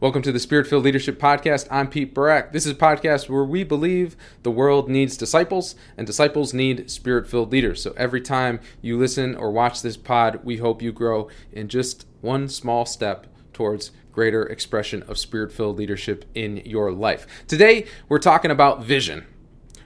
Welcome to the Spirit Filled Leadership Podcast. I'm Pete Burak. This is a podcast where we believe the world needs disciples and disciples need spirit filled leaders. So every time you listen or watch this pod, we hope you grow in just one small step towards greater expression of spirit filled leadership in your life. Today, we're talking about vision,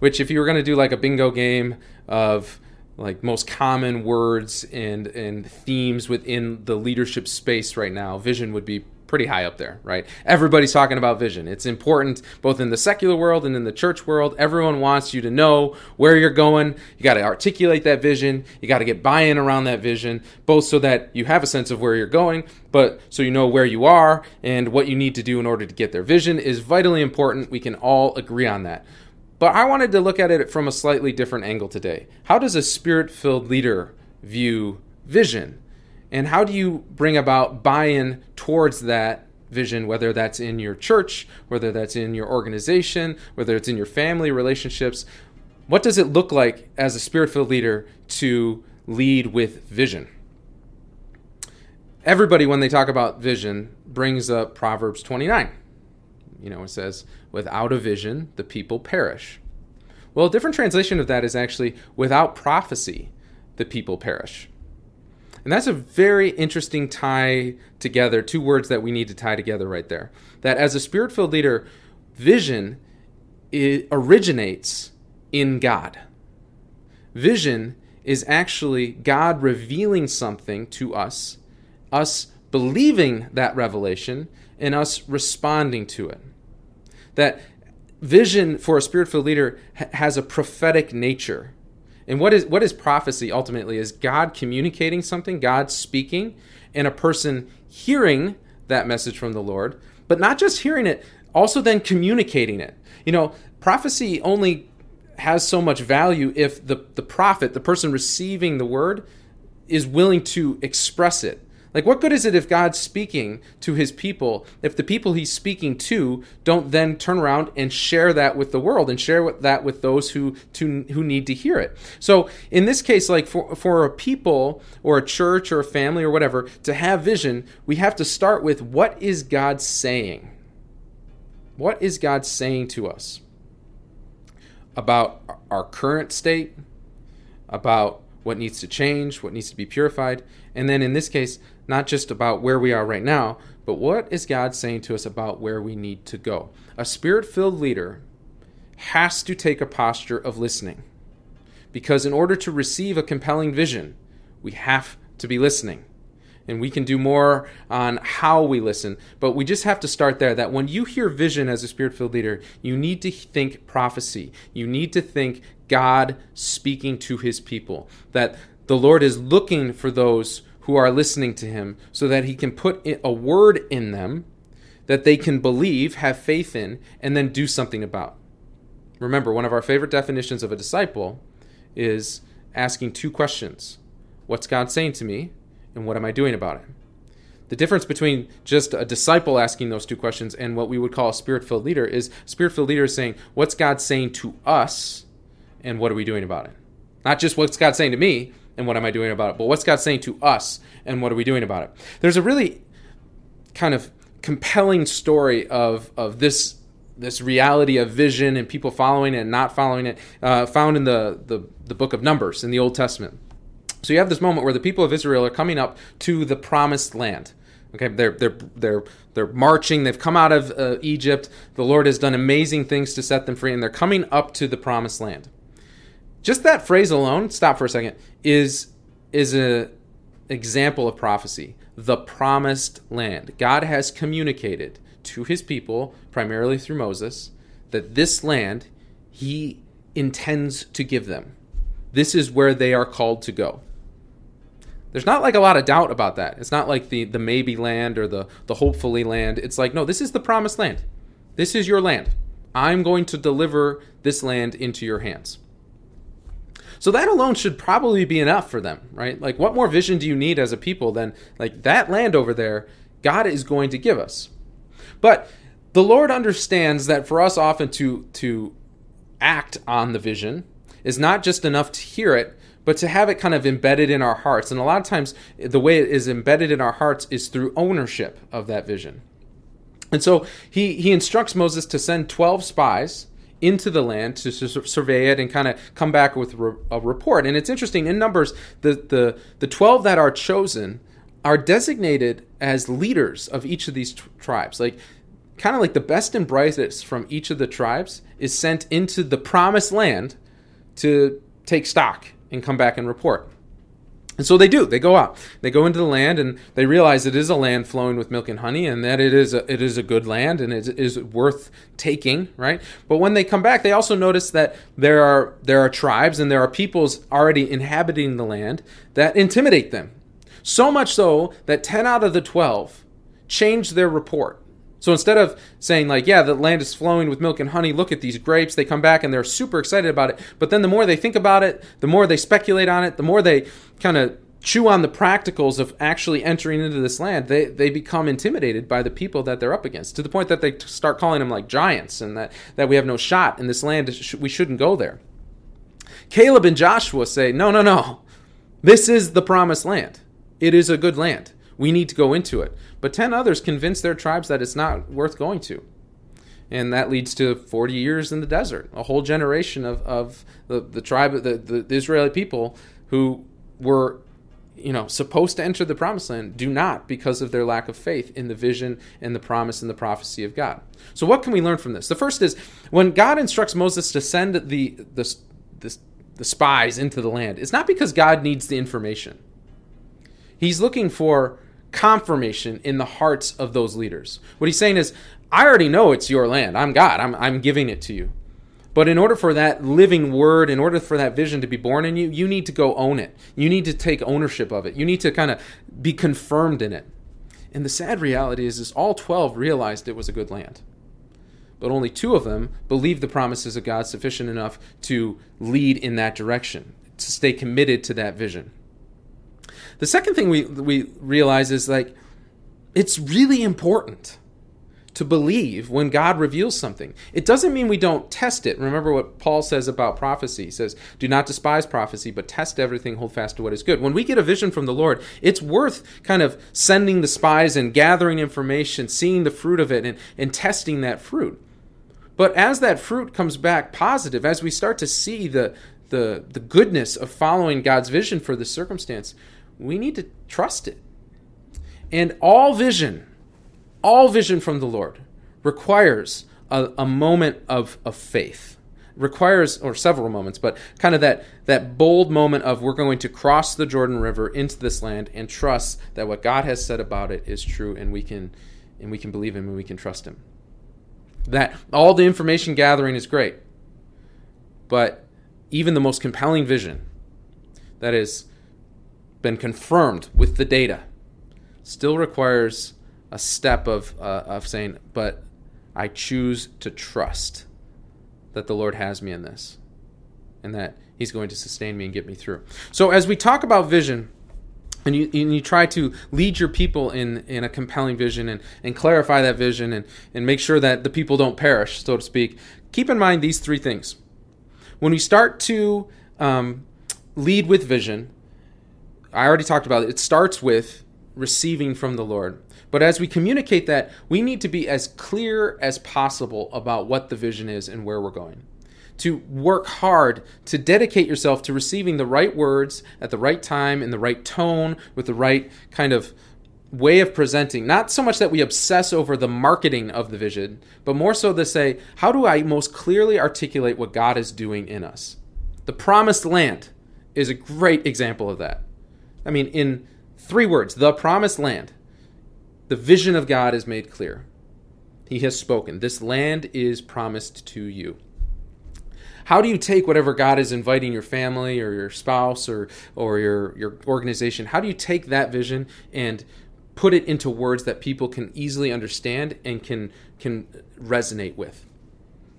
which, if you were going to do like a bingo game of like most common words and and themes within the leadership space right now, vision would be pretty high up there, right? Everybody's talking about vision. It's important both in the secular world and in the church world. Everyone wants you to know where you're going. You got to articulate that vision. You got to get buy in around that vision, both so that you have a sense of where you're going, but so you know where you are and what you need to do in order to get there. Vision is vitally important. We can all agree on that. But I wanted to look at it from a slightly different angle today. How does a spirit filled leader view vision? And how do you bring about buy in towards that vision, whether that's in your church, whether that's in your organization, whether it's in your family relationships? What does it look like as a spirit filled leader to lead with vision? Everybody, when they talk about vision, brings up Proverbs 29. You know, it says, without a vision, the people perish. Well, a different translation of that is actually, without prophecy, the people perish. And that's a very interesting tie together, two words that we need to tie together right there. That as a spirit filled leader, vision originates in God. Vision is actually God revealing something to us, us believing that revelation, and us responding to it. That vision for a spirit filled leader has a prophetic nature and what is what is prophecy ultimately is God communicating something, God speaking, and a person hearing that message from the Lord, but not just hearing it, also then communicating it. You know, prophecy only has so much value if the, the prophet, the person receiving the word, is willing to express it. Like, what good is it if God's speaking to his people, if the people he's speaking to don't then turn around and share that with the world and share that with those who, to, who need to hear it? So, in this case, like for, for a people or a church or a family or whatever to have vision, we have to start with what is God saying? What is God saying to us about our current state, about what needs to change, what needs to be purified, and then in this case, not just about where we are right now, but what is God saying to us about where we need to go? A spirit filled leader has to take a posture of listening. Because in order to receive a compelling vision, we have to be listening. And we can do more on how we listen, but we just have to start there that when you hear vision as a spirit filled leader, you need to think prophecy. You need to think God speaking to his people. That the Lord is looking for those who are listening to him so that he can put a word in them that they can believe, have faith in, and then do something about. Remember, one of our favorite definitions of a disciple is asking two questions What's God saying to me? And what am I doing about it? The difference between just a disciple asking those two questions and what we would call a spirit filled leader is spirit filled leader is saying, What's God saying to us? And what are we doing about it? Not just what's God saying to me, and what am I doing about it? But what's God saying to us and what are we doing about it? There's a really kind of compelling story of of this this reality of vision and people following it and not following it uh, found in the, the the book of Numbers in the Old Testament. So you have this moment where the people of Israel are coming up to the promised land. Okay, they're they're they're they're marching. They've come out of uh, Egypt. The Lord has done amazing things to set them free, and they're coming up to the promised land just that phrase alone stop for a second is is a example of prophecy. The promised land. God has communicated to his people primarily through moses that this land he intends to give them. This is where they are called to go. There's not like a lot of doubt about that. It's not like the the maybe land or the the hopefully land. It's like no this is the promised land. This is your land. I'm going to deliver this land into your hands so that alone should probably be enough for them, right? Like, what more vision do you need as a people than like that land over there? God is going to give us. But the Lord understands that for us often to to act on the vision is not just enough to hear it, but to have it kind of embedded in our hearts. And a lot of times, the way it is embedded in our hearts is through ownership of that vision. And so he, he instructs Moses to send 12 spies into the land to survey it and kind of come back with a report. And it's interesting in Numbers, the, the, the 12 that are chosen are designated as leaders of each of these t- tribes. Like, kind of like the best and brightest from each of the tribes is sent into the promised land to take stock and come back and report. And so they do. They go out. They go into the land and they realize it is a land flowing with milk and honey and that it is a, it is a good land and it is worth taking, right? But when they come back, they also notice that there are there are tribes and there are peoples already inhabiting the land that intimidate them. So much so that 10 out of the 12 change their report. So instead of saying like, yeah, the land is flowing with milk and honey, look at these grapes, they come back and they're super excited about it. But then the more they think about it, the more they speculate on it, the more they kind of chew on the practicals of actually entering into this land, they, they become intimidated by the people that they're up against to the point that they start calling them like giants and that, that we have no shot in this land. We shouldn't go there. Caleb and Joshua say, no, no, no. This is the promised land. It is a good land. We need to go into it. But 10 others convince their tribes that it's not worth going to. And that leads to 40 years in the desert, a whole generation of, of the, the tribe, the, the, the Israeli people who were you know supposed to enter the promised land do not because of their lack of faith in the vision and the promise and the prophecy of God. So what can we learn from this? The first is when God instructs Moses to send the the, the, the spies into the land, it's not because God needs the information. He's looking for confirmation in the hearts of those leaders. What he's saying is, I already know it's your land. I'm God. I'm, I'm giving it to you. But in order for that living word, in order for that vision to be born in you, you need to go own it. You need to take ownership of it. You need to kind of be confirmed in it. And the sad reality is, is all 12 realized it was a good land. But only two of them believed the promises of God sufficient enough to lead in that direction, to stay committed to that vision. The second thing we, we realize is like, it's really important to believe when God reveals something. It doesn't mean we don't test it. Remember what Paul says about prophecy. He says, Do not despise prophecy, but test everything, hold fast to what is good. When we get a vision from the Lord, it's worth kind of sending the spies and gathering information, seeing the fruit of it, and, and testing that fruit. But as that fruit comes back positive, as we start to see the, the, the goodness of following God's vision for the circumstance, we need to trust it. And all vision, all vision from the Lord requires a, a moment of, of faith. Requires, or several moments, but kind of that, that bold moment of we're going to cross the Jordan River into this land and trust that what God has said about it is true and we can and we can believe him and we can trust him. That all the information gathering is great. But even the most compelling vision, that is been confirmed with the data, still requires a step of uh, of saying, but I choose to trust that the Lord has me in this, and that He's going to sustain me and get me through. So as we talk about vision. And you, and you try to lead your people in, in a compelling vision and, and clarify that vision and, and make sure that the people don't perish, so to speak. Keep in mind these three things. When we start to um, lead with vision, I already talked about it. It starts with receiving from the Lord. But as we communicate that, we need to be as clear as possible about what the vision is and where we're going. To work hard to dedicate yourself to receiving the right words at the right time, in the right tone, with the right kind of way of presenting. Not so much that we obsess over the marketing of the vision, but more so to say, how do I most clearly articulate what God is doing in us? The promised land is a great example of that. I mean, in three words, the promised land, the vision of God is made clear. He has spoken. This land is promised to you. How do you take whatever God is inviting your family or your spouse or, or your, your organization? How do you take that vision and put it into words that people can easily understand and can, can resonate with?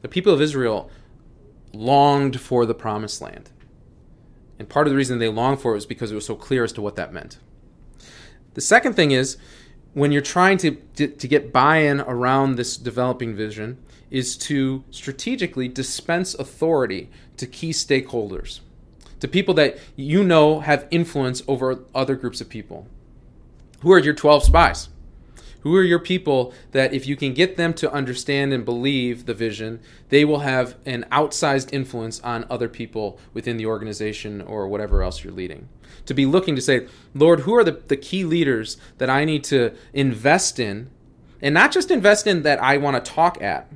The people of Israel longed for the promised land. And part of the reason they longed for it was because it was so clear as to what that meant. The second thing is when you're trying to, to, to get buy in around this developing vision, is to strategically dispense authority to key stakeholders, to people that you know have influence over other groups of people. Who are your 12 spies? Who are your people that if you can get them to understand and believe the vision, they will have an outsized influence on other people within the organization or whatever else you're leading? To be looking to say, Lord, who are the, the key leaders that I need to invest in? And not just invest in that I want to talk at,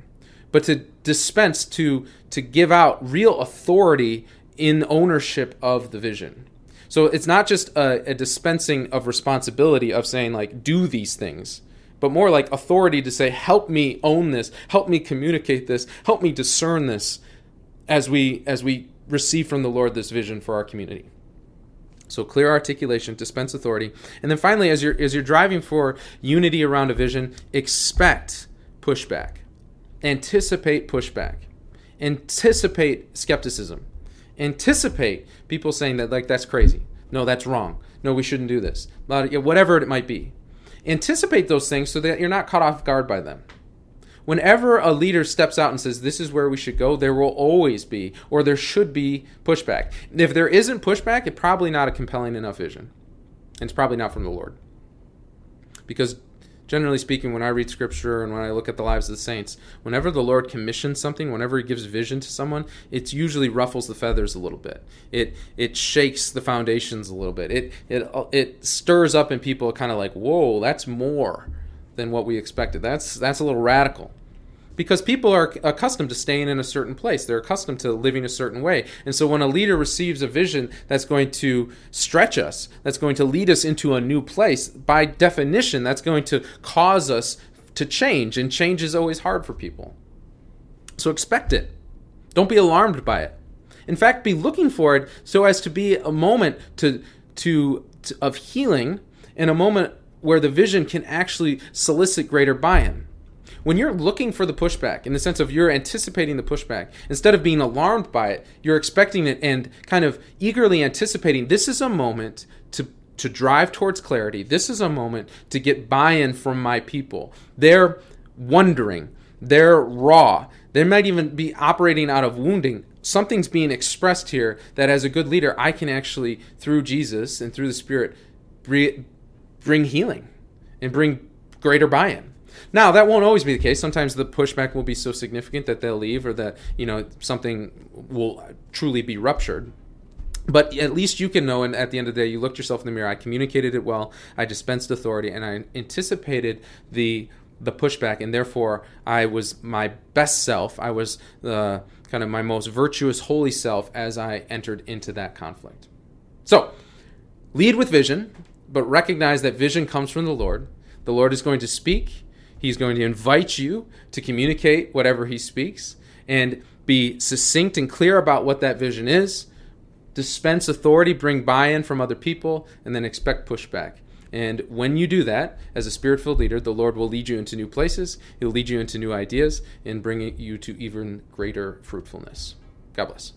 but to dispense, to, to give out real authority in ownership of the vision. So it's not just a, a dispensing of responsibility of saying, like, do these things but more like authority to say, help me own this, help me communicate this, help me discern this as we as we receive from the Lord this vision for our community. So clear articulation, dispense authority. And then finally, as you're as you're driving for unity around a vision, expect pushback. Anticipate pushback. Anticipate skepticism. Anticipate people saying that like that's crazy. No, that's wrong. No, we shouldn't do this. Whatever it might be anticipate those things so that you're not caught off guard by them. Whenever a leader steps out and says, This is where we should go, there will always be, or there should be, pushback. If there isn't pushback, it's probably not a compelling enough vision. And it's probably not from the Lord. Because generally speaking, when I read scripture and when I look at the lives of the saints, whenever the Lord commissions something, whenever He gives vision to someone, it usually ruffles the feathers a little bit. It it shakes the foundations a little bit. It it it stirs up in people kind of like, whoa, that's more than what we expected. That's that's a little radical because people are accustomed to staying in a certain place. They're accustomed to living a certain way. And so when a leader receives a vision that's going to stretch us, that's going to lead us into a new place, by definition, that's going to cause us to change. And change is always hard for people. So expect it. Don't be alarmed by it. In fact, be looking for it so as to be a moment to, to, to of healing and a moment where the vision can actually solicit greater buy-in when you're looking for the pushback in the sense of you're anticipating the pushback instead of being alarmed by it you're expecting it and kind of eagerly anticipating this is a moment to to drive towards clarity. This is a moment to get buy-in from my people. They're wondering. They're raw. They might even be operating out of wounding. Something's being expressed here that as a good leader i can actually through jesus and through the spirit bring healing and bring greater buy-in now, that won't always be the case. Sometimes the pushback will be so significant that they'll leave or that, you know, something will truly be ruptured. But at least you can know, and at the end of the day, you looked yourself in the mirror. I communicated it well. I dispensed authority, and I anticipated the the pushback, and therefore I was my best self. I was the kind of my most virtuous, holy self as I entered into that conflict. So, lead with vision, but recognize that vision comes from the Lord. The Lord is going to speak. He's going to invite you to communicate whatever he speaks and be succinct and clear about what that vision is. Dispense authority, bring buy in from other people, and then expect pushback. And when you do that, as a spirit filled leader, the Lord will lead you into new places, He'll lead you into new ideas, and bring you to even greater fruitfulness. God bless.